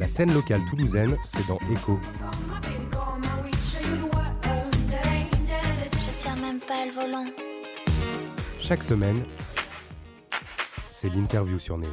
La scène locale toulousaine, c'est dans Echo. Je tiens même pas le volant. Chaque semaine, c'est l'interview sur Néo.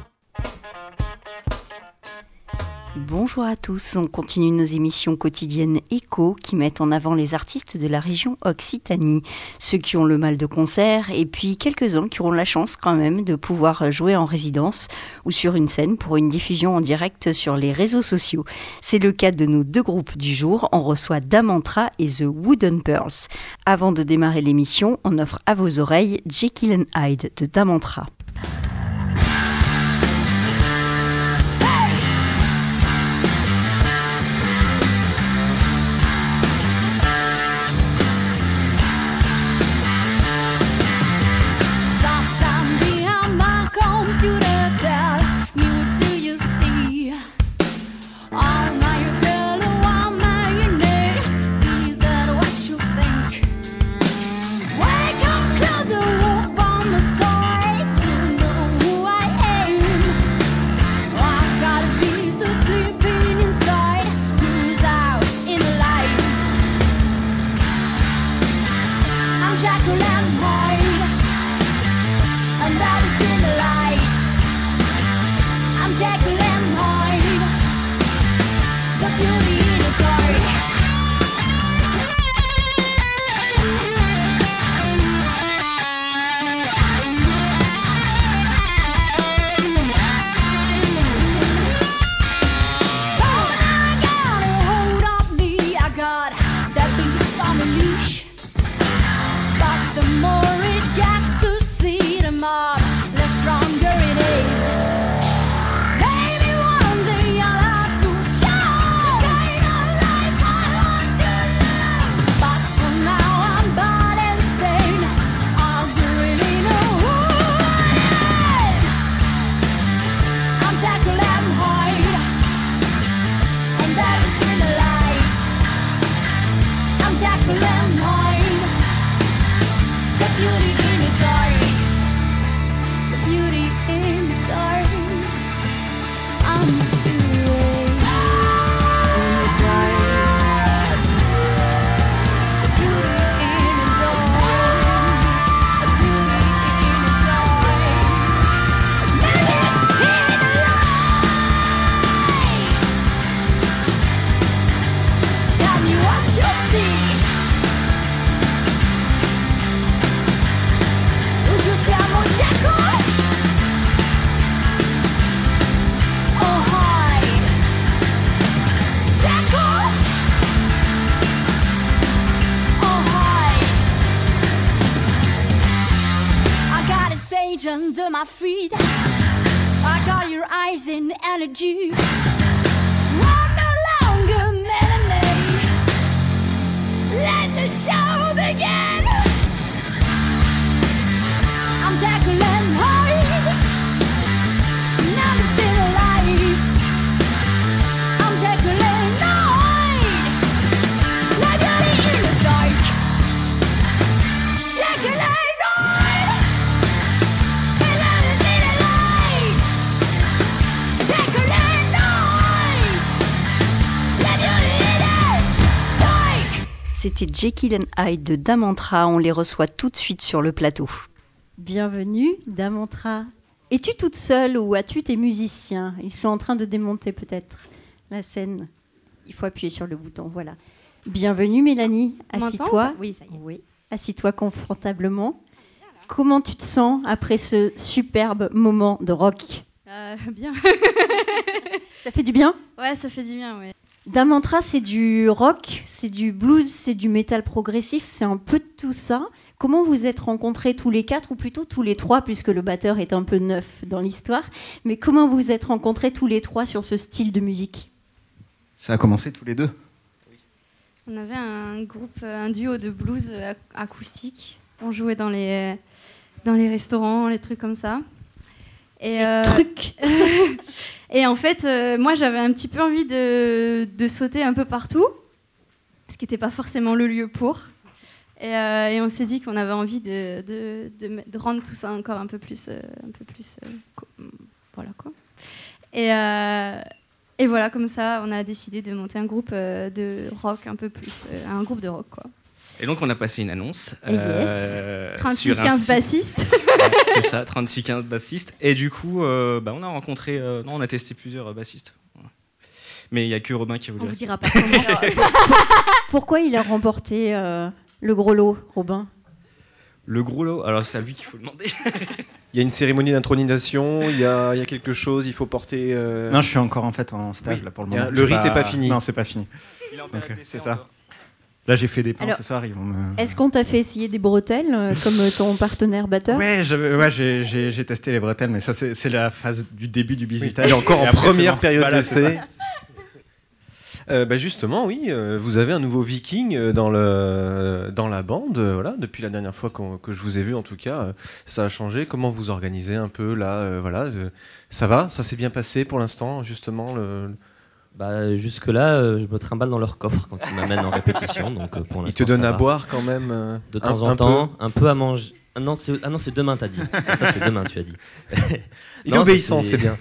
Bonjour à tous, on continue nos émissions quotidiennes écho qui mettent en avant les artistes de la région Occitanie, ceux qui ont le mal de concert et puis quelques-uns qui auront la chance quand même de pouvoir jouer en résidence ou sur une scène pour une diffusion en direct sur les réseaux sociaux. C'est le cas de nos deux groupes du jour, on reçoit Damantra et The Wooden Pearls. Avant de démarrer l'émission, on offre à vos oreilles Jekyll and Hyde de Damantra. In energy I'm no longer melody Let the show begin. I'm Jekyll C'était Jekyll and Hyde de Damantra, on les reçoit tout de suite sur le plateau. Bienvenue, Damantra. Es-tu toute seule ou as-tu tes musiciens? Ils sont en train de démonter peut-être la scène. Il faut appuyer sur le bouton, voilà. Bienvenue Mélanie, assis-toi. Oui, ça y est. Oui, assis-toi confortablement. Comment tu te sens après ce superbe moment de rock? Euh, bien. Ça fait du bien? Ouais, ça fait du bien, ouais. Damantra, c'est du rock, c'est du blues, c'est du métal progressif, c'est un peu de tout ça. Comment vous êtes rencontrés tous les quatre, ou plutôt tous les trois, puisque le batteur est un peu neuf dans l'histoire, mais comment vous êtes rencontrés tous les trois sur ce style de musique? Ça a commencé tous les deux. On avait un groupe, un duo de blues euh, ac- acoustique. On jouait dans les, dans les restaurants, les trucs comme ça. Et, euh, Truc et en fait, euh, moi, j'avais un petit peu envie de, de sauter un peu partout, ce qui n'était pas forcément le lieu pour. Et, euh, et on s'est dit qu'on avait envie de, de, de rendre tout ça encore un peu plus, un peu plus, voilà quoi. Et, Et voilà, comme ça, on a décidé de monter un groupe de rock un peu plus, un groupe de rock quoi. Et donc on a passé une annonce. Yes. euh, 36 sur un 15 site- bassistes. Ouais, c'est ça, 36-15 bassistes. Et du coup, euh, bah, on a rencontré, euh, non, on a testé plusieurs euh, bassistes. Mais il n'y a que Robin qui a voulu On vous dira pas comment. Pourquoi il a remporté euh, le gros lot, Robin? Le gros lot, alors c'est à lui qu'il faut demander. Il y a une cérémonie d'intronisation, il y a, il y a quelque chose, il faut porter. euh, Non, je suis encore en fait en stage Oui, là pour le moment. le rite est pas fini. Non, c'est pas fini. C'est ça. encore. Là, j'ai fait des plans Alors, ce soir. Ils vont me. Est-ce qu'on t'a fait essayer des bretelles euh, comme ton partenaire batteur? Ouais, ouais, j'ai testé les bretelles, mais ça c'est la phase du début du Oui, bisutage. est encore Et en première période Voilà, d'essai. ça. Euh, bah justement, oui, euh, vous avez un nouveau viking euh, dans, le, dans la bande. euh, voilà, depuis la dernière fois que je vous ai vu, en tout cas, euh, ça a changé. Comment vous organisez un peu là euh, Voilà, euh, ça va Ça s'est bien passé pour l'instant, justement le... Bah, jusque-là, euh, je me trimballe dans leur coffre quand ils m'amènent en répétition. Donc, euh, pour Ils te donnent à va. boire quand même euh, De temps un en temps, peu un peu à manger. Ah non, c'est ah demain, t'as dit. C'est ça, c'est demain, tu as dit. Il Non, obéissant, c'est bien.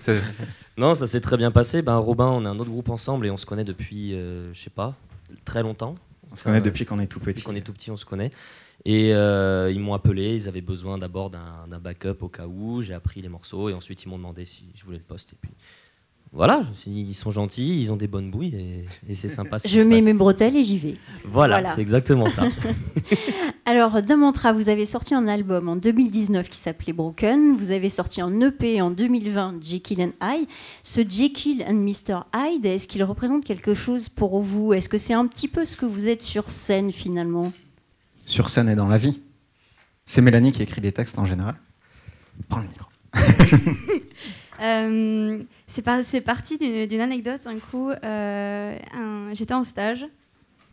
Non, ça s'est très bien passé. Ben, Robin, on est un autre groupe ensemble et on se connaît depuis, euh, je sais pas, très longtemps. On se connaît depuis qu'on est tout Depuis petit. qu'on est tout petit, on se connaît. Et euh, ils m'ont appelé, ils avaient besoin d'abord d'un d'un backup au cas où. J'ai appris les morceaux et ensuite ils m'ont demandé si je voulais le poste. Et puis voilà, je me suis dit, ils sont gentils, ils ont des bonnes bouilles et, et c'est sympa. ce Je mets mes bretelles et j'y vais. Voilà, Voilà. c'est exactement ça. Alors, Damantra, vous avez sorti un album en 2019 qui s'appelait Broken. Vous avez sorti un EP en 2020, Jekyll and Hyde. Ce Jekyll and Mr. Hyde, est-ce qu'il représente quelque chose pour vous? Est-ce que c'est un petit peu ce que vous êtes sur scène finalement? Sur scène et dans la vie. C'est Mélanie qui écrit les textes en général. Prends le micro. Euh, c'est par- c'est parti d'une anecdote. Un coup, euh, j'étais en stage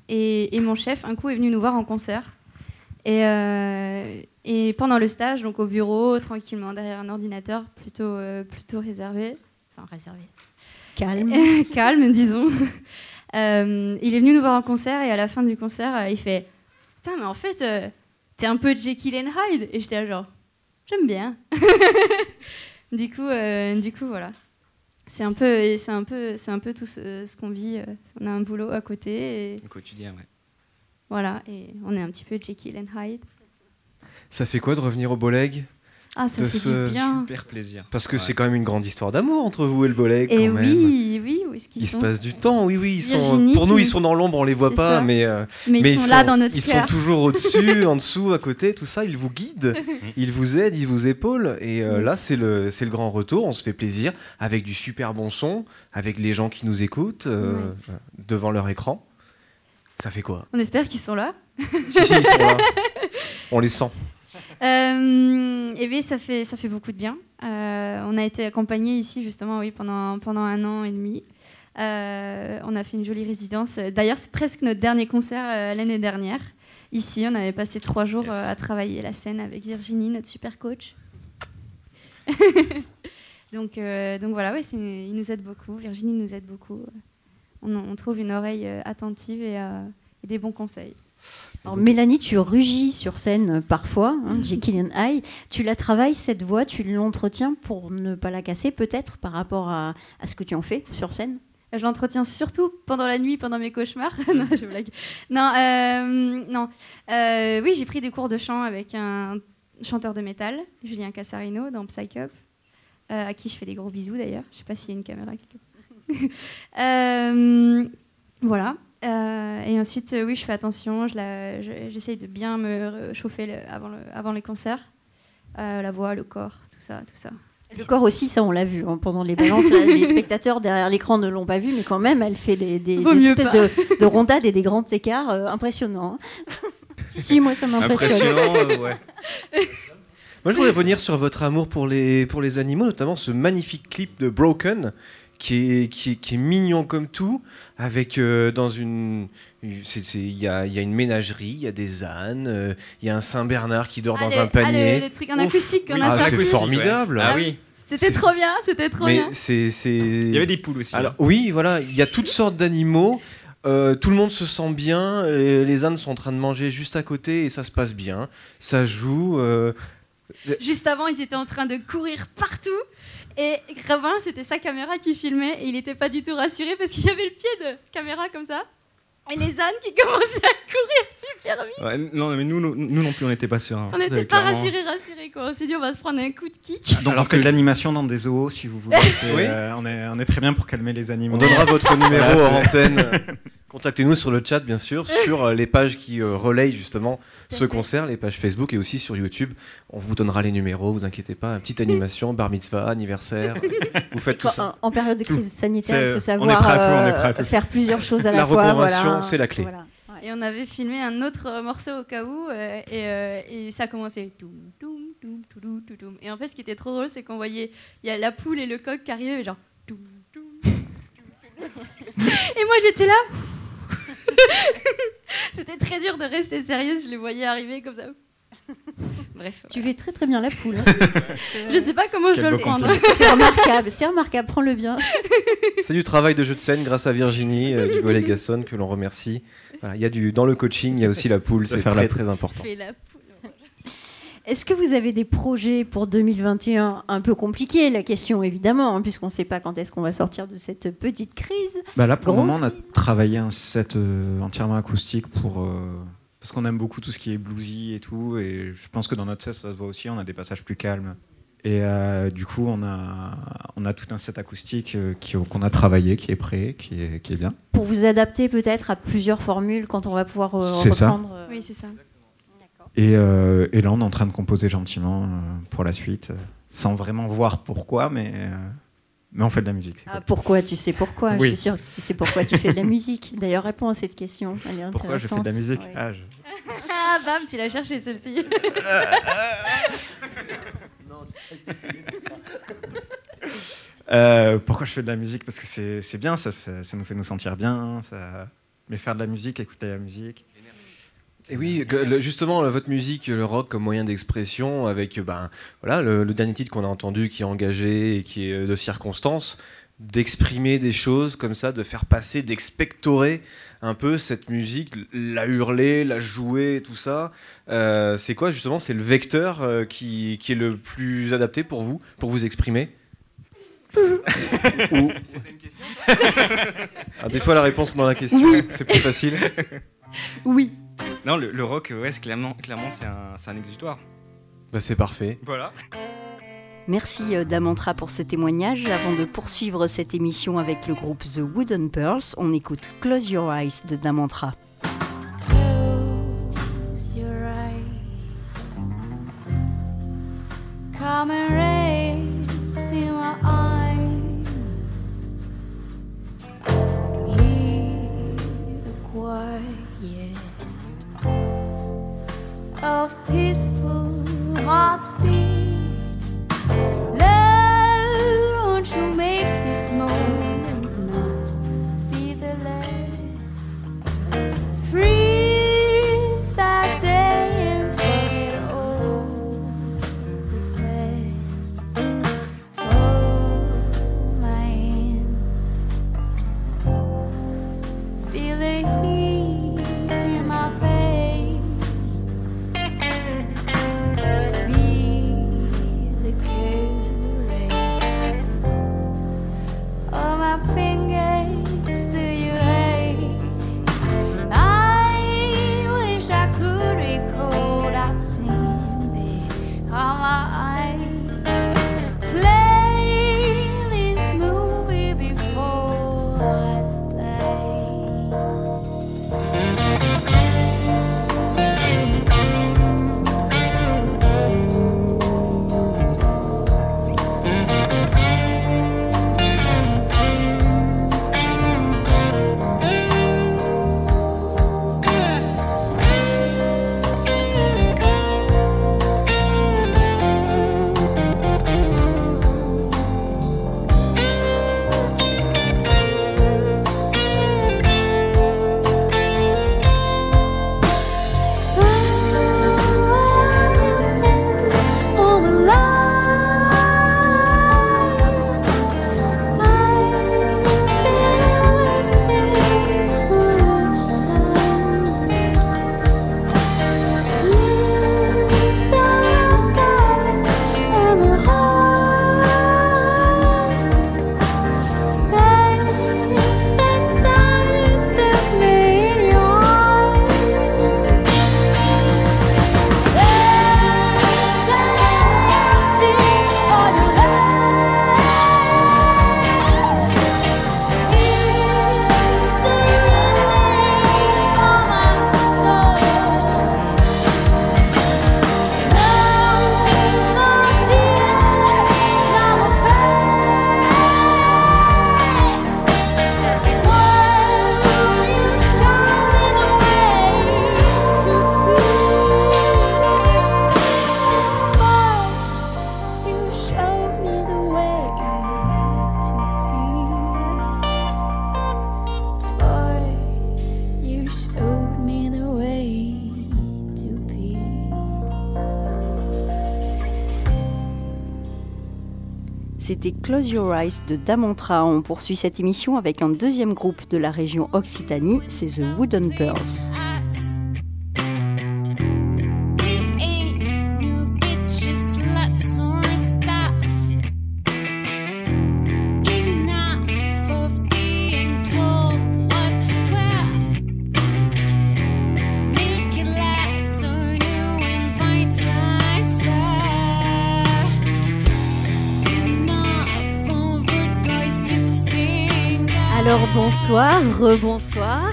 et, et mon chef, un coup, est venu nous voir en concert. Et, euh, et pendant le stage, donc au bureau, tranquillement, derrière un ordinateur, plutôt, euh, plutôt réservé. Enfin, réservé. Calme. calme, disons. Euh, il est venu nous voir en concert et à la fin du concert, euh, il fait Putain, mais en fait, euh, t'es un peu Jekyll and Hyde. Et j'étais genre, j'aime bien. du, coup, du coup, voilà. C'est un peu, c'est un peu, c'est un peu tout ce, ce qu'on vit. euh, On a un boulot à côté et Au quotidien, ouais. voilà. Et on est un petit peu Jekyll and Hyde. Ça fait quoi de revenir au Boleg? Ah, ça De fait ce du bien. Super plaisir. Parce que Ouais. c'est quand même une grande histoire d'amour entre vous et le Boleg. Et quand même. oui, oui, où est-ce qu'ils Il se passe du temps, oui, oui. Ils sont, Virginie pour nous, ils sont dans l'ombre, on les voit pas, mais, euh, Mais, mais ils sont là dans notre ils sont toujours au-dessus, en dessous, à côté, tout ça. Ils vous guident, ils vous aident, ils vous épaulent. Et euh, là, c'est le, c'est le grand retour. On se fait plaisir avec du super bon son, avec les gens qui nous écoutent euh, devant leur écran. Ça fait quoi? On espère qu'ils sont là. si, si, ils sont là. On les sent. Euh, et bien, ça fait, ça fait beaucoup de bien. Euh, on a été accompagnés ici, justement, oui, pendant, pendant un an et demi. Euh, on a fait une jolie résidence. D'ailleurs, c'est presque notre dernier concert euh, l'année dernière. Ici, on avait passé trois jours Yes. à travailler la scène avec Virginie, notre super coach. donc, donc voilà, ouais, c'est- il nous aide beaucoup. Virginie nous aide beaucoup. On, on trouve une oreille attentive et, et des bons conseils. Alors, Mélanie, tu rugis sur scène euh, parfois, hein, Jekyll and Hyde. Tu la travailles, cette voix, tu l'entretiens pour ne pas la casser, peut-être, par rapport à, à ce que tu en fais sur scène? Je l'entretiens surtout pendant la nuit, pendant mes cauchemars. non, je blague. Non, euh, non. Euh, oui, j'ai pris des cours de chant avec un chanteur de métal, Julien Cassarino, dans Psych Up, euh, à qui je fais des gros bisous d'ailleurs. Je sais pas s'il y a une caméra quelque part. Voilà. Euh, et ensuite, euh, oui, je fais attention. je la- je- J'essaye de bien me chauffer le- avant, le- avant les concerts. Euh, la voix, le corps, tout ça, tout ça. Le corps aussi, ça on l'a vu hein, pendant les balances. les spectateurs derrière l'écran ne l'ont pas vu, mais quand même, elle fait des, espèces de, de rondades et des grands écarts euh, impressionnants. hein. si, si, moi ça m'impressionne. Impressionnant, euh, ouais. Moi, je voudrais revenir sur votre amour pour les, pour les animaux, notamment ce magnifique clip de Broken, qui est, qui est, qui est mignon comme tout, avec euh, dans une. Il y a, il y a une ménagerie, il y a des ânes, euh, il y a un Saint-Bernard qui dort Ah, dans un ah, panier. le, le truc en Ouf, acoustique oui. a Ah, c'est formidable. Ah Ah oui. C'était trop bien, c'était trop Mais bien. c'est. c'est- Il y avait des poules aussi. Alors, hein. oui, voilà, il y a toutes sortes d'animaux. euh, tout le monde se sent bien. Les, les ânes sont en train de manger juste à côté et ça se passe bien. Ça joue. euh, Juste avant, ils étaient en train de courir partout. Et Rabin, c'était sa caméra qui filmait et il n'était pas du tout rassuré parce qu'il y avait le pied de caméra comme ça. Et les ânes qui commençaient à courir super vite. Ouais, non, mais nous, nous, nous non plus, on n'était pas sereins. On n'était pas clairement. rassurés, rassurés quoi. On s'est dit, on va se prendre un coup de kick. Donc Alors que l'animation dans des zoos si vous voulez. C'est, Oui. euh, on, est, on est très bien pour calmer les animaux. On donnera votre numéro Voilà, en antenne. Contactez-nous sur le chat, bien sûr, sur euh, les pages qui euh, relayent justement ce concert, les pages Facebook et aussi sur YouTube. On vous donnera les numéros, vous inquiétez pas. Petite animation, bar mitzvah, anniversaire. vous faites tout ça. en, en période de crise sanitaire, il faut savoir est prêt à tout, on est euh, prêt à tout. faire plusieurs choses à la, La fois. reconversion, voilà. c'est la clé. Voilà. Et on avait filmé un autre morceau au cas où, euh, et, euh, et ça commençait. toum, toum, toum, toudou, toudoum. Et en fait, ce qui était trop drôle, c'est qu'on voyait, il y a la poule et le coq qui arrivaient, et genre. toum, toum, toum, toum, toum. Et moi, j'étais là. C'était très dur de rester sérieuse, je les voyais arriver comme ça. Bref. Tu fais très très bien la poule. hein. Je sais pas comment je dois le prendre. C'est remarquable, c'est remarquable, prends-le bien. C'est du travail de jeu de scène grâce à Virginie euh, du Gasson que l'on remercie. Voilà, il y a du dans le coaching, il y a aussi la poule, c'est très la très important. Fais la poule. Est-ce que vous avez des projets pour 2021 un peu compliqués La question évidemment, hein, puisqu'on ne sait pas quand est-ce qu'on va sortir de cette petite crise. Bah là, pour le moment, on a crise. travaillé un set euh, entièrement acoustique pour. euh, parce qu'on aime beaucoup tout ce qui est bluesy et tout. Et je pense que dans notre set, ça se voit aussi. On a des passages plus calmes. Et euh, du coup, on a, on a tout un set acoustique qu'on a travaillé, qui est prêt, qui est, qui est bien. Pour vous adapter peut-être à plusieurs formules quand on va pouvoir euh, ça. reprendre. Oui, c'est ça. Et, euh, et là, on est en train de composer gentiment euh, pour la suite, euh, sans vraiment voir pourquoi, mais, euh, mais on fait de la musique. Ah, pourquoi Tu sais pourquoi? Oui. Je suis sûre que tu sais pourquoi tu fais de la musique. D'ailleurs, réponds à cette question. Elle est Pourquoi je fais de la musique? Ouais. Ah, je- Ah, bam, tu l'as cherché celle-ci. Euh, pourquoi je fais de la musique? Parce que c'est c'est bien, ça, fait- ça nous fait nous sentir bien. Ça... Mais faire de la musique, écouter la musique. Et oui, que le- justement, votre musique, le rock comme moyen d'expression, avec ben, voilà, le, le dernier titre qu'on a entendu qui est engagé et qui est euh, de circonstance, d'exprimer des choses comme ça, de faire passer, d'expectorer un peu cette musique, la hurler, la jouer, tout ça. Euh, c'est quoi justement C'est le vecteur euh, qui, qui est le plus adapté pour vous, pour vous exprimer? Ou- Ah, des fois, la réponse dans la question, c'est plus facile. Oui. Non, le, le rock, ouais, c'est clairement, clairement c'est un, c'est un exutoire. Bah, c'est parfait. Voilà. Merci euh, Damantra pour ce témoignage. Avant de poursuivre cette émission avec le groupe The Wooden Pearls, on écoute Close Your Eyes de Damantra. Close your eyes. Come and raise to my eyes. Hear the quiet Your Eyes de Damantra. On poursuit cette émission avec un deuxième groupe de la région Occitanie, c'est The Wooden Pearls. Alors bonsoir, rebonsoir.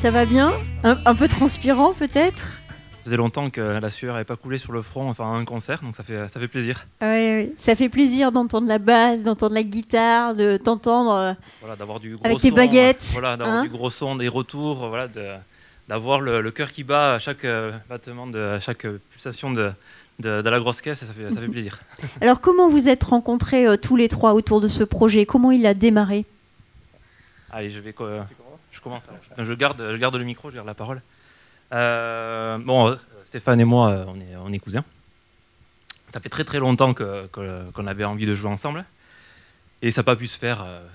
Ça va bien? Un, un peu transpirant peut-être? Ça faisait longtemps que la sueur n'avait pas coulé sur le front, enfin un concert, donc ça fait, ça fait plaisir. Oui, oui. Ça fait plaisir d'entendre la basse, d'entendre la guitare, de t'entendre. euh, Voilà, d'avoir du gros Avec tes son, baguettes, Voilà, d'avoir hein. du gros son, des retours, voilà, de- d'avoir le, le cœur qui bat à chaque euh, battement, de, à chaque euh, pulsation de, de, de la grosse caisse, ça fait, ça fait plaisir. Alors comment vous êtes rencontrés euh, tous les trois autour de ce projet? Comment il a démarré? Allez, je vais. euh, je commence. alors. Je, garde, je garde le micro, je garde la parole. Euh, bon, euh, Stéphane et moi, euh, on est, on est cousins. Ça fait très très longtemps que- que- qu'on avait envie de jouer ensemble. Et ça n'a pas pu se faire euh,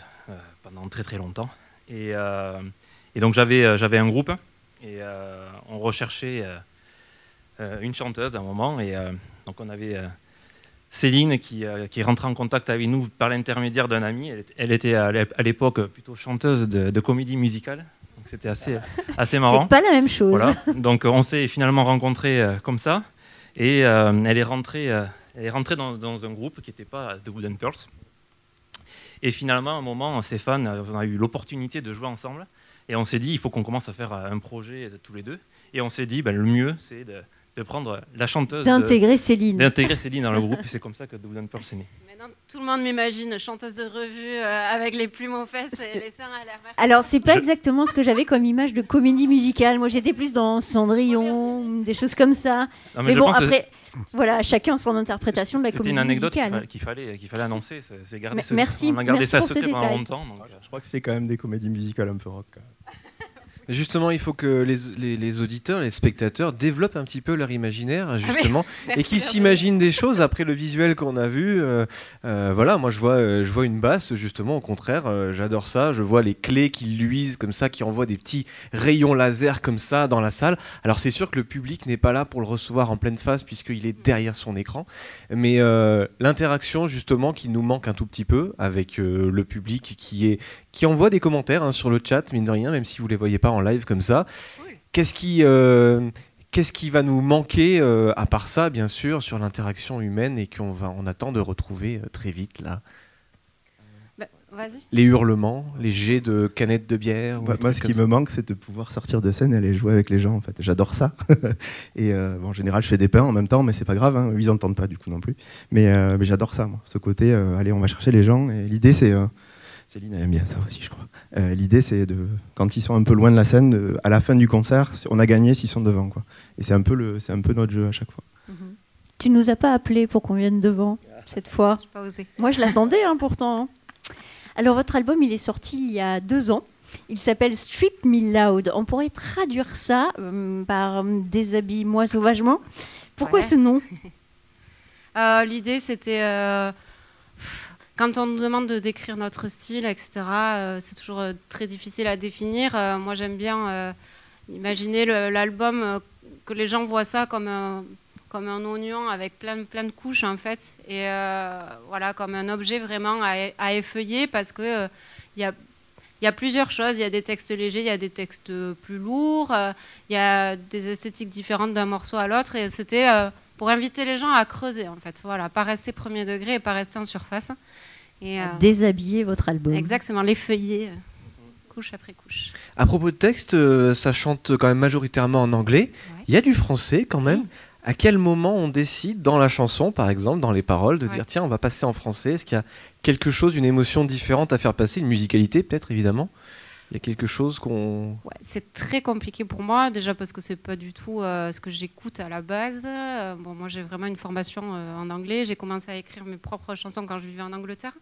pendant très très longtemps. Et, et donc j'avais j'avais un groupe et on recherchait une chanteuse à un moment. Et donc on avait Céline qui, euh, qui est rentrée en contact avec nous par l'intermédiaire d'un ami. Elle, était- elle était à l'ép- à l'époque plutôt chanteuse de, de comédie musicale. C'était assez, assez marrant. C'est pas la même chose. Voilà. Donc euh, on s'est finalement rencontrés euh, comme ça. Et euh, elle est rentrée, elle est rentrée dans, dans un groupe qui n'était pas The Wooden Pearls. Et finalement, à un moment, Stéphane, euh, on a eu l'opportunité de jouer ensemble. Et on s'est dit, il faut qu'on commence à faire un projet tous les deux. Et on s'est dit, ben, le mieux, c'est de, de prendre la chanteuse. D'intégrer Céline. D'intégrer Céline dans le groupe. Et c'est comme ça que The Wooden Pearls est né. Maintenant, tout le monde m'imagine chanteuse de revue euh, avec les plumes aux fesses et les seins à l'air. Alors c'est pas Je- exactement ce que j'avais comme image de comédie musicale. Moi j'étais plus dans Cendrillon, des choses comme ça. Non, mais je bon après, voilà, chacun son interprétation de la C'était comédie une anecdote qu'il musicale. fa- qu'il fallait, qu'il fallait annoncer. C'est gardé Mais- ce- merci- on a gardé merci ça pour ce secret pendant détail. longtemps. donc, euh, Je crois que c'est quand même des comédies musicales un peu rock. quand même. Justement, il faut que les, les- les auditeurs, les spectateurs développent un petit peu leur imaginaire, justement, et qu'ils s'imaginent des choses après le visuel qu'on a vu. euh, euh, voilà, moi je vois, euh, je vois une basse, justement, au contraire, j'adore ça. Je vois les clés qui luisent comme ça, qui envoient des petits rayons laser comme ça dans la salle. Alors c'est sûr que le public n'est pas là pour le recevoir en pleine face, puisqu'il est derrière son écran. Mais l'interaction, justement, qui nous manque un tout petit peu avec le public qui est qui envoie des commentaires hein, sur le chat, mine de rien, même si vous les voyez pas en live comme ça. Qu'est-ce qui, euh, qu'est-ce qui va nous manquer, euh, à part ça, bien sûr, sur l'interaction humaine et qu'on va, on attend de retrouver euh, très vite là? Bah, Vas-y. Les hurlements, les jets de canettes de bière. ou Moi, ce qui me manque, c'est de pouvoir sortir de scène et aller jouer avec les gens. En fait, j'adore ça. et euh, bon, en général, je fais des pains en même temps, mais c'est pas grave. Hein. Ils entendent pas du coup non plus. Mais, euh, mais j'adore ça, moi. Ce côté, euh, allez, on va chercher les gens. Et l'idée, c'est euh, Céline elle aime bien ça aussi, je crois. Euh, l'idée, c'est de quand ils sont un peu loin de la scène, de- à la fin du concert, on a gagné s'ils sont devant, quoi. Et c'est un peu le, c'est un peu notre jeu à chaque fois. Tu nous as pas appelé pour qu'on vienne devant cette fois? J'ai pas osé. Moi je l'attendais hein, pourtant. hein. Alors votre album il est sorti il y a deux ans. Il s'appelle Strip Me Loud. On pourrait traduire ça euh, par Déshabille-moi sauvagement. Pourquoi Ouais. ce nom? Euh, L'idée, c'était. Euh, quand on nous demande de décrire notre style, etc., euh, c'est toujours euh, très difficile à définir. Euh, moi, j'aime bien euh, imaginer l'album, euh, que les gens voient ça comme un, comme un oignon avec plein, plein de couches, en fait. Et euh, voilà, comme un objet vraiment à, effeuiller parce que euh, il y a. Y a plusieurs choses, il y a des textes légers, il y a des textes plus lourds, euh, il y a des esthétiques différentes d'un morceau à l'autre, et c'était euh, pour inviter les gens à creuser, en fait. Voilà, pas rester premier degré et pas rester en surface. Et, euh, Déshabiller votre album. exactement, l'effeuiller, euh, couche après couche. À propos de texte, euh, ça chante quand même majoritairement en anglais. Il y a du français quand même. À quel moment on décide dans la chanson, par exemple, dans les paroles, de Ouais. dire tiens, on va passer en français? Est-ce qu'il y a quelque chose, une émotion différente à faire passer, une musicalité peut-être évidemment? Il y a quelque chose qu'on. Ouais, c'est très compliqué pour moi, déjà parce que c'est pas du tout euh, ce que j'écoute à la base. Euh, bon, moi, j'ai vraiment une formation euh, en anglais. J'ai commencé à écrire mes propres chansons quand je vivais en Angleterre.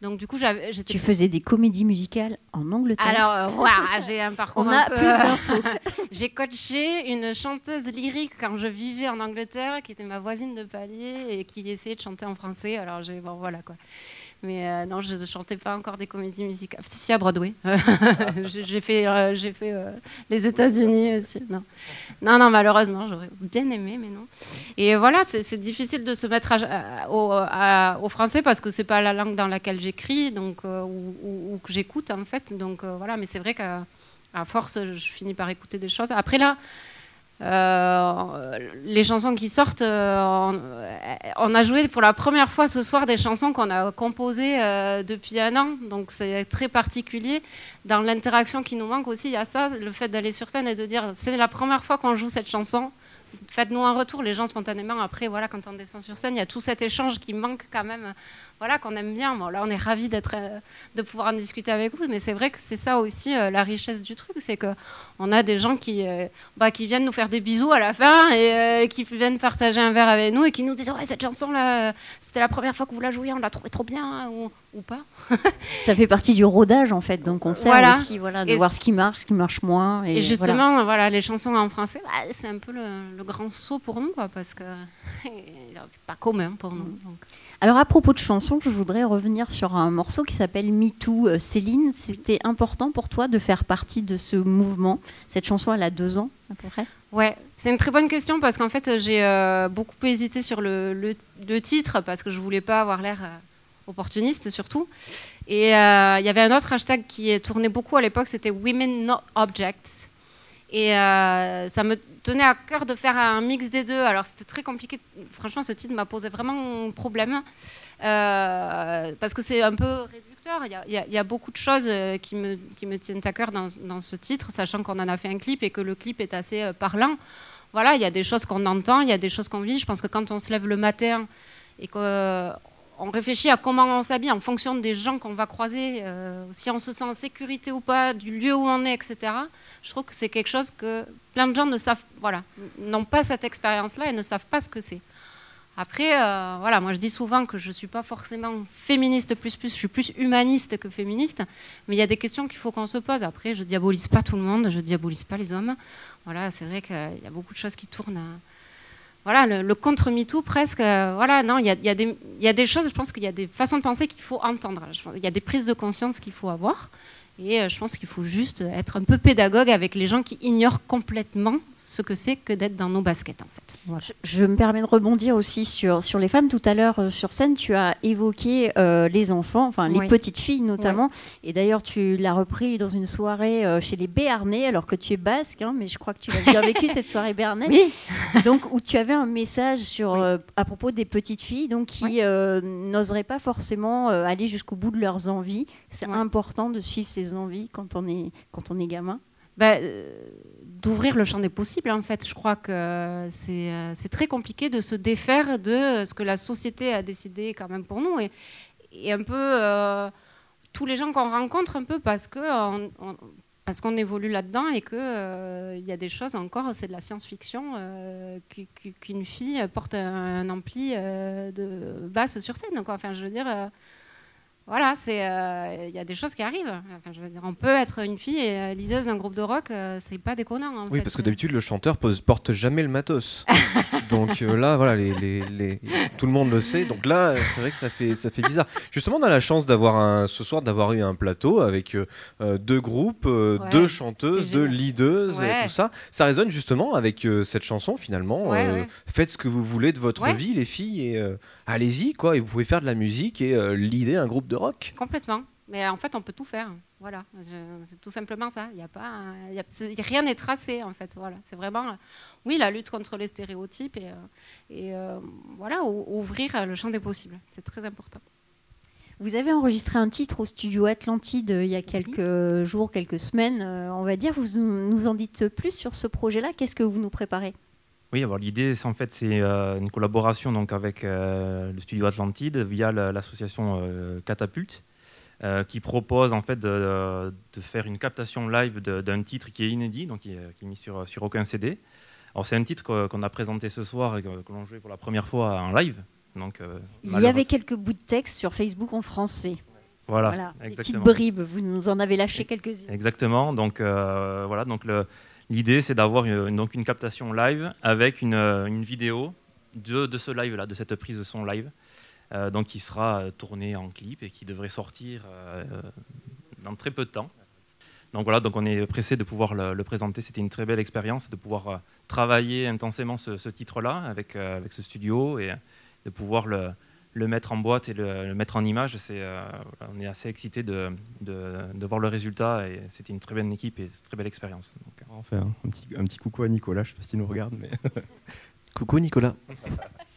Donc du coup, j'avais- j'étais Tu faisais des comédies musicales en Angleterre. alors, euh, j'ai un parcours On un a peu- plus d'infos. j'ai coaché une chanteuse lyrique quand je vivais en Angleterre, qui était ma voisine de palier et qui essayait de chanter en français. Alors, j'ai bon, voilà quoi. Mais euh, non, je ne chantais pas encore des comédies musicales. Si, à Broadway. j'ai fait, euh, euh, les États-Unis aussi. Non. non, non, malheureusement, j'aurais bien aimé, mais non. Et voilà, c'est difficile de se mettre au, français parce que c'est pas la langue dans laquelle j'écris donc ou, ou- que j'écoute en fait. Donc voilà, mais c'est vrai qu'à force, je finis par écouter des choses. Après là, euh, les chansons qui sortent, euh, on, on a joué pour la première fois ce soir des chansons qu'on a composées euh, depuis un an, donc c'est très particulier. Dans l'interaction qui nous manque aussi, il y a ça, le fait d'aller sur scène et de dire c'est la première fois qu'on joue cette chanson. Faites-nous un retour, les gens spontanément. Après, voilà, quand on descend sur scène, il y a tout cet échange qui manque quand même. Voilà, qu'on aime bien. Bon, là, on est ravis euh, de pouvoir en discuter avec vous, mais c'est vrai que c'est ça aussi euh, la richesse du truc, c'est que on a des gens qui, euh, bah, qui viennent nous faire des bisous à la fin et qui viennent partager un verre avec nous et qui nous disent ouais cette chanson là, c'était la première fois que vous la jouiez, on l'a trouvée trop bien hein, ou pas. Ça fait partie du rodage en fait d'un concert Voilà. aussi, voilà, de Et voir ce qui marche, ce qui marche moins. Et, justement, voilà. les chansons en français, bah, c'est un peu le, le grand saut pour nous, quoi, parce que c'est pas commun pour nous. donc. Alors à propos de chansons, je voudrais revenir sur un morceau qui s'appelle Me Too. Euh, Céline, c'était important pour toi de faire partie de ce mouvement? Cette chanson, elle a deux ans à peu près? Ouais, c'est une très bonne question parce qu'en fait, j'ai euh, beaucoup hésité sur le, le- le titre parce que je voulais pas avoir l'air euh, opportuniste surtout. Et euh, il y avait un autre hashtag qui tourné beaucoup à l'époque, c'était Women Not Objects. Et euh, ça me tenait à cœur de faire un mix des deux. Alors c'était très compliqué. Franchement, ce titre m'a posé vraiment problème euh, parce que c'est un peu réducteur. Il y a- beaucoup de choses qui me, qui me tiennent à cœur dans, dans ce titre, sachant qu'on en a fait un clip et que le clip est assez parlant. Voilà, il y a des choses qu'on entend, il y a des choses qu'on vit. Je pense que quand on se lève le matin et qu'on réfléchit à comment on s'habille en fonction des gens qu'on va croiser, euh, si on se sent en sécurité ou pas, du lieu où on est, etc. Je trouve que c'est quelque chose que plein de gens ne savent, voilà, n'ont pas cette expérience-là et ne savent pas ce que c'est. Après, euh, voilà, moi je dis souvent que je ne suis pas forcément féministe plus plus, je suis plus humaniste que féministe, mais il y a des questions qu'il faut qu'on se pose. Après, je diabolise pas tout le monde, je diabolise pas les hommes. Voilà, c'est vrai qu'il y a beaucoup de choses qui tournent. Voilà, le, le contre MeToo presque. euh, voilà, non, il y a, des- choses, je pense qu'il y a des façons de penser qu'il faut entendre. Il y a des prises de conscience qu'il faut avoir. Et euh, je pense qu'il faut juste être un peu pédagogue avec les gens qui ignorent complètement ce que c'est que d'être dans nos baskets, en fait. Voilà. Je, je me permets de rebondir aussi sur, sur les femmes. Tout à l'heure, euh, sur scène, tu as évoqué euh, les enfants, enfin les Oui. petites filles notamment. Et d'ailleurs, tu l'as repris dans une soirée euh, chez les Béarnais, alors que tu es basque, hein, mais je crois que tu l'as bien vécu cette soirée Béarnais. Oui. Donc, où tu avais un message sur, à propos des petites filles donc, qui n'oseraient pas forcément aller jusqu'au bout de leurs envies. C'est important de suivre ses envies quand on est, quand on est gamin. Bah, euh, d'ouvrir le champ des possibles, en fait. Je crois que c'est euh, c'est très compliqué de se défaire de ce que la société a décidé quand même pour nous. Et, un peu euh, tous les gens qu'on rencontre, un peu parce que parce qu'on évolue là-dedans et que euh, il y a des choses encore, c'est de la science-fiction, euh, qu'u- qu'u- qu'une fille porte un, ampli euh, de basse sur scène. Quoi. Enfin, je veux dire. Voilà, c'est euh, il y a des choses qui arrivent. Enfin, je veux dire, on peut être une fille et euh, leaduse d'un groupe de rock, euh, c'est pas déconnant. En Oui, fait. parce que d'habitude, le chanteur pose- porte jamais le matos. donc euh, là, voilà, les, les- les- tout le monde le sait. Donc là, euh, c'est vrai que ça fait, ça fait bizarre. Justement, on a la chance d'avoir un, ce soir d'avoir eu un plateau avec euh, deux groupes, euh, Ouais, deux chanteuses, deux leaders, et Ouais. tout ça. Ça résonne justement avec cette chanson finalement. Ouais. Faites ce que vous voulez de votre vie, les filles, et allez-y, quoi. Et vous pouvez faire de la musique et leader un groupe de rock. Complètement. Mais en fait, on peut tout faire. Voilà, Je- c'est tout simplement ça. Il y a pas, il y a- rien n'est tracé en fait. Voilà, c'est vraiment, oui, la lutte contre les stéréotypes et, euh, et euh, voilà, ou- ouvrir le champ des possibles. C'est très important. Vous avez enregistré un titre au studio Atlantide euh, il y a quelques jours, quelques semaines, on va dire. Vous nous en dites plus sur ce projet-là Qu'est-ce que vous nous préparez? Oui, alors l'idée, c'est en fait, c'est une collaboration donc avec le studio Atlantide via la- l'association Catapulte, euh, qui propose en fait de, de faire une captation live d'un titre qui est inédit, donc qui est, qui est mis sur, sur aucun CD. Alors c'est un titre qu'on a présenté ce soir et que, que l'on jouait pour la première fois en live. Donc, euh, Il y avait quelques bouts de texte sur Facebook en français. Voilà, Des petites bribes, vous nous en avez lâché quelques-unes. Exactement. Donc euh, voilà, donc l'idée c'est d'avoir une, donc une captation live avec une, euh, une vidéo de, de ce live là, de cette prise de son live, euh, donc qui sera euh, tournée en clip et qui devrait sortir euh, dans très peu de temps. Donc voilà, donc on est pressé de pouvoir le, le présenter. C'était une très belle expérience de pouvoir travailler intensément ce, ce titre-là avec, euh, avec ce studio et de pouvoir le, le mettre en boîte et le, le mettre en image. C'est, euh, on est assez excité de, de, de voir le résultat et c'était une très belle équipe et une très belle expérience. Donc, euh, Enfin, un petit, un petit coucou à Nicolas, je sais pas s'il nous regarde, mais. Coucou Nicolas.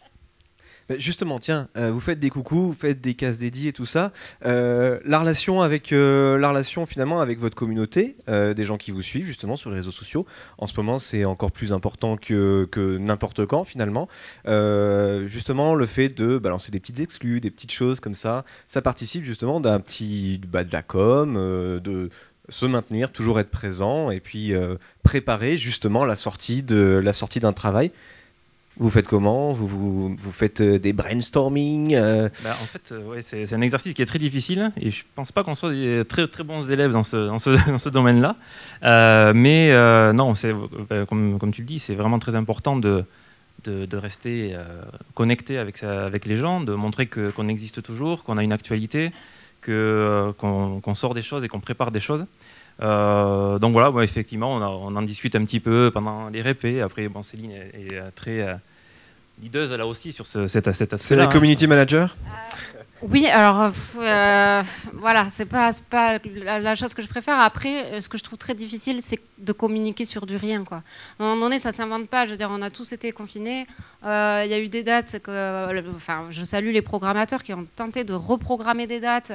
Bah, Justement, tiens, euh, vous faites des coucous, vous faites des cases dédiées et tout ça. Euh, la relation avec euh, la relation finalement avec votre communauté, des gens qui vous suivent justement sur les réseaux sociaux. En ce moment, c'est encore plus important que, que n'importe quand finalement. Justement, le fait de balancer des petites exclus, des petites choses comme ça, ça participe justement d'un petit bah, de la com, de se maintenir, toujours être présent et puis préparer justement la sortie de la sortie d'un travail. Vous faites comment? Vous, vous, vous faites euh, des brainstorming euh, Bah, en fait, euh, c'est un exercice qui est très difficile et je pense pas qu'on soit des très très bons élèves dans ce, dans ce, ce domaine-là. Euh, mais euh, non, euh, comme, comme tu le dis, c'est vraiment très important de, de, rester connecté avec, avec les gens, de montrer qu'on existe toujours, qu'on a une actualité, qu'on sort des choses et qu'on prépare des choses. Euh, donc voilà, ouais, effectivement, on, a- on en discute un petit peu pendant les répés. Après, bon, Céline est, est, euh, très euh, leaduse là aussi sur ce, cet, cet C'est aspect-là. la community manager Oui, alors euh, pff, euh, voilà, c'est pas, c'est pas la, la chose que je préfère. Après, ce que je trouve très difficile, c'est de communiquer sur du rien. Quoi. À un moment donné, ça s'invente pas. Je veux dire, on a tous été confinés. Euh, Il y a eu des dates. c'est Que, enfin, je salue les programmateurs qui ont tenté de reprogrammer des dates.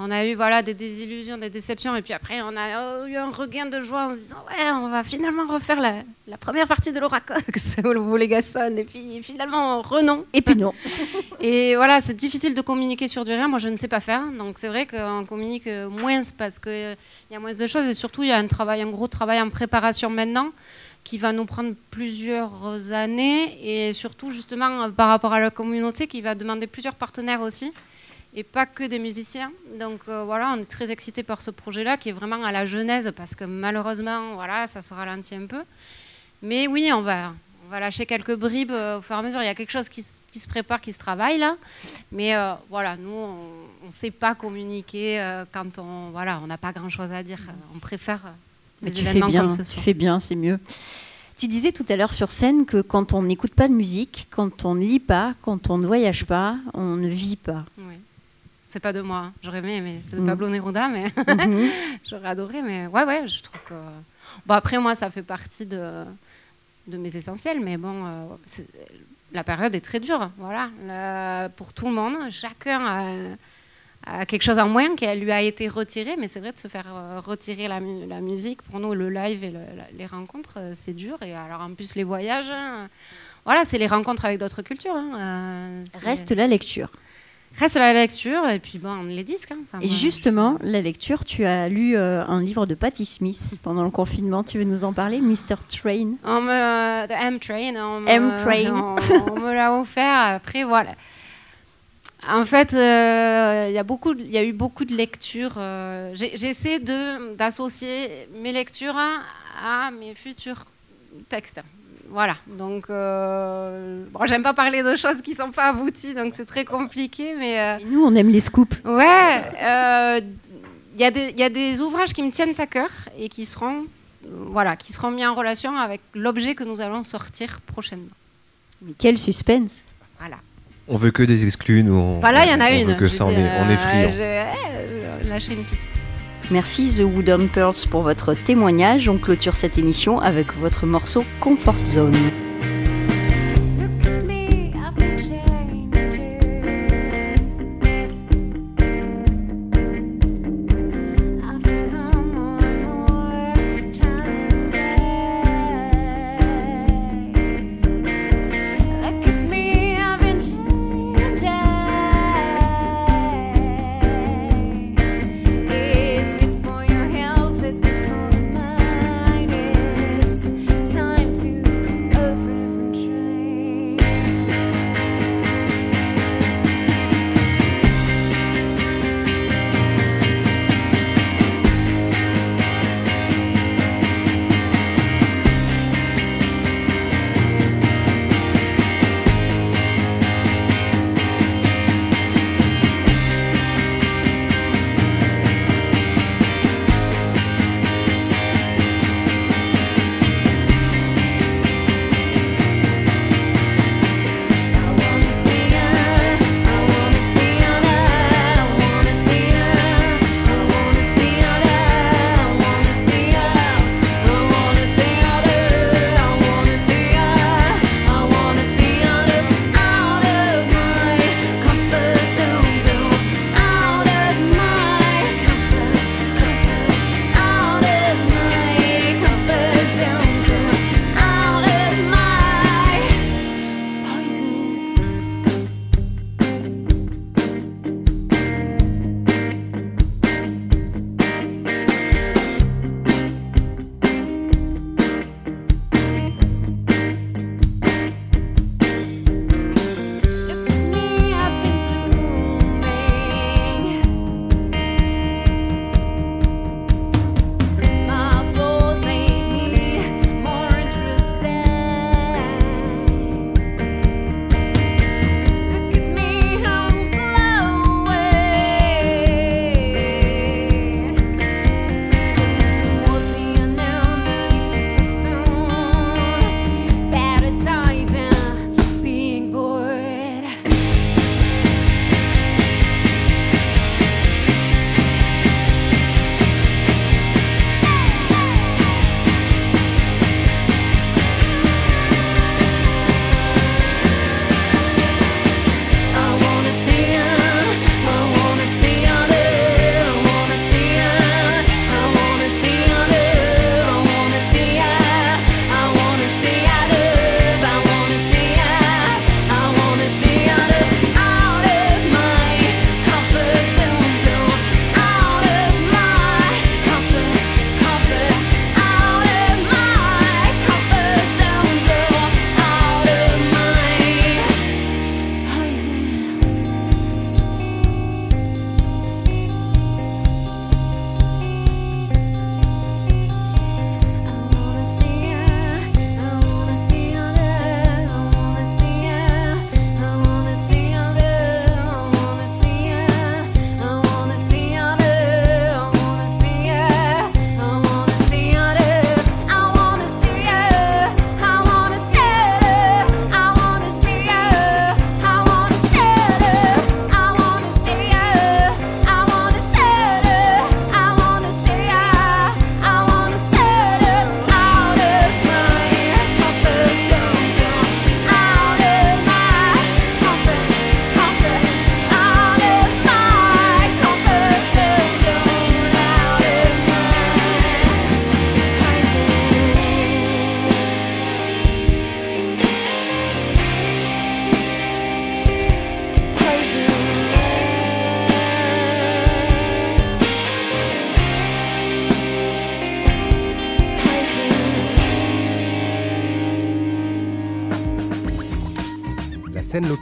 On a eu voilà, des désillusions, des déceptions, et puis après, on a euh, eu un regain de joie en se disant Ouais, on va finalement refaire la, la première partie de Laura Cox ou les Gasson, et puis finalement, renom. Et puis non. Et voilà, c'est difficile de communiquer sur du rien. Moi, je ne sais pas faire. Donc, c'est vrai qu'on communique euh, moins parce qu'il y a moins de choses. Et surtout, il y a un, travail, un gros travail en préparation maintenant qui va nous prendre plusieurs années. Et surtout, justement, euh, par rapport à la communauté, qui va demander plusieurs partenaires aussi. Et pas que des musiciens. Donc euh, voilà, on est très excités par ce projet-là qui est vraiment à la genèse parce que malheureusement, voilà, ça se ralentit un peu. Mais oui, on va, on va lâcher quelques bribes euh, au fur et à mesure. Il y a quelque chose qui, se- qui se prépare, qui se travaille là. Mais euh, voilà, nous, on ne sait pas communiquer quand on voilà, on n'a pas grand-chose à dire. On préfère Mais des tu fais événements bien, comme ce tu fais bien, c'est mieux. Tu disais tout à l'heure sur scène que quand on n'écoute pas de musique, quand on ne lit pas, quand on ne voyage pas, on ne vit pas. Oui. C'est pas de moi, hein. j'aurais aimé, mais c'est de Mm. Pablo Neruda, mais Mhm. j'aurais adoré. Mais ouais, ouais, je trouve que. Bon, après, moi, ça fait partie de, de mes essentiels, mais bon, euh, c'est- la période est très dure, voilà, La- pour tout le monde. Chacun a, a quelque chose en moins qui lui a été retiré, mais c'est vrai de se faire euh, retirer la, mu- la musique, pour nous, le live et le- la- les rencontres, euh, c'est dur. Et alors, en plus, les voyages, hein, voilà, c'est les rencontres avec d'autres cultures. hein, euh, Reste la lecture. Reste la lecture et puis bon, les disques. hein. Enfin, Et justement, la lecture, tu as lu euh, un livre de Patti Smith pendant le confinement. Tu veux nous en parler, Mr. Train? On me, the M-Train, on, me- M-Train. on, on me l'a offert. Après, voilà. En fait, euh, il y a beaucoup, y a eu beaucoup de lectures. euh, J'essaie d'associer mes lectures à, à mes futurs textes. Voilà. Donc, euh, bon, j'aime pas parler de choses qui sont pas abouties, donc c'est très compliqué, mais. euh, Nous, on aime les scoops. Ouais, euh, il y, a des- il y a des ouvrages qui me tiennent à cœur et qui seront, euh, voilà, qui seront mis en relation avec l'objet que nous allons sortir prochainement. Mais quel suspense Voilà. On veut que des exclus, nous. On, Voilà, il y en a on une. veut que ça, on est, on est friands. euh, euh, lâcher une piste. Merci The Wooden Pearls pour votre témoignage. On clôture cette émission avec votre morceau Comfort Zone.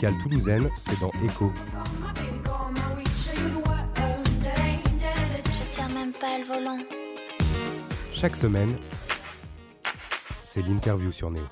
Locale toulousaine, c'est dans Echo. Je tiens même pas le volant. Chaque semaine, c'est l'interview sur Néo.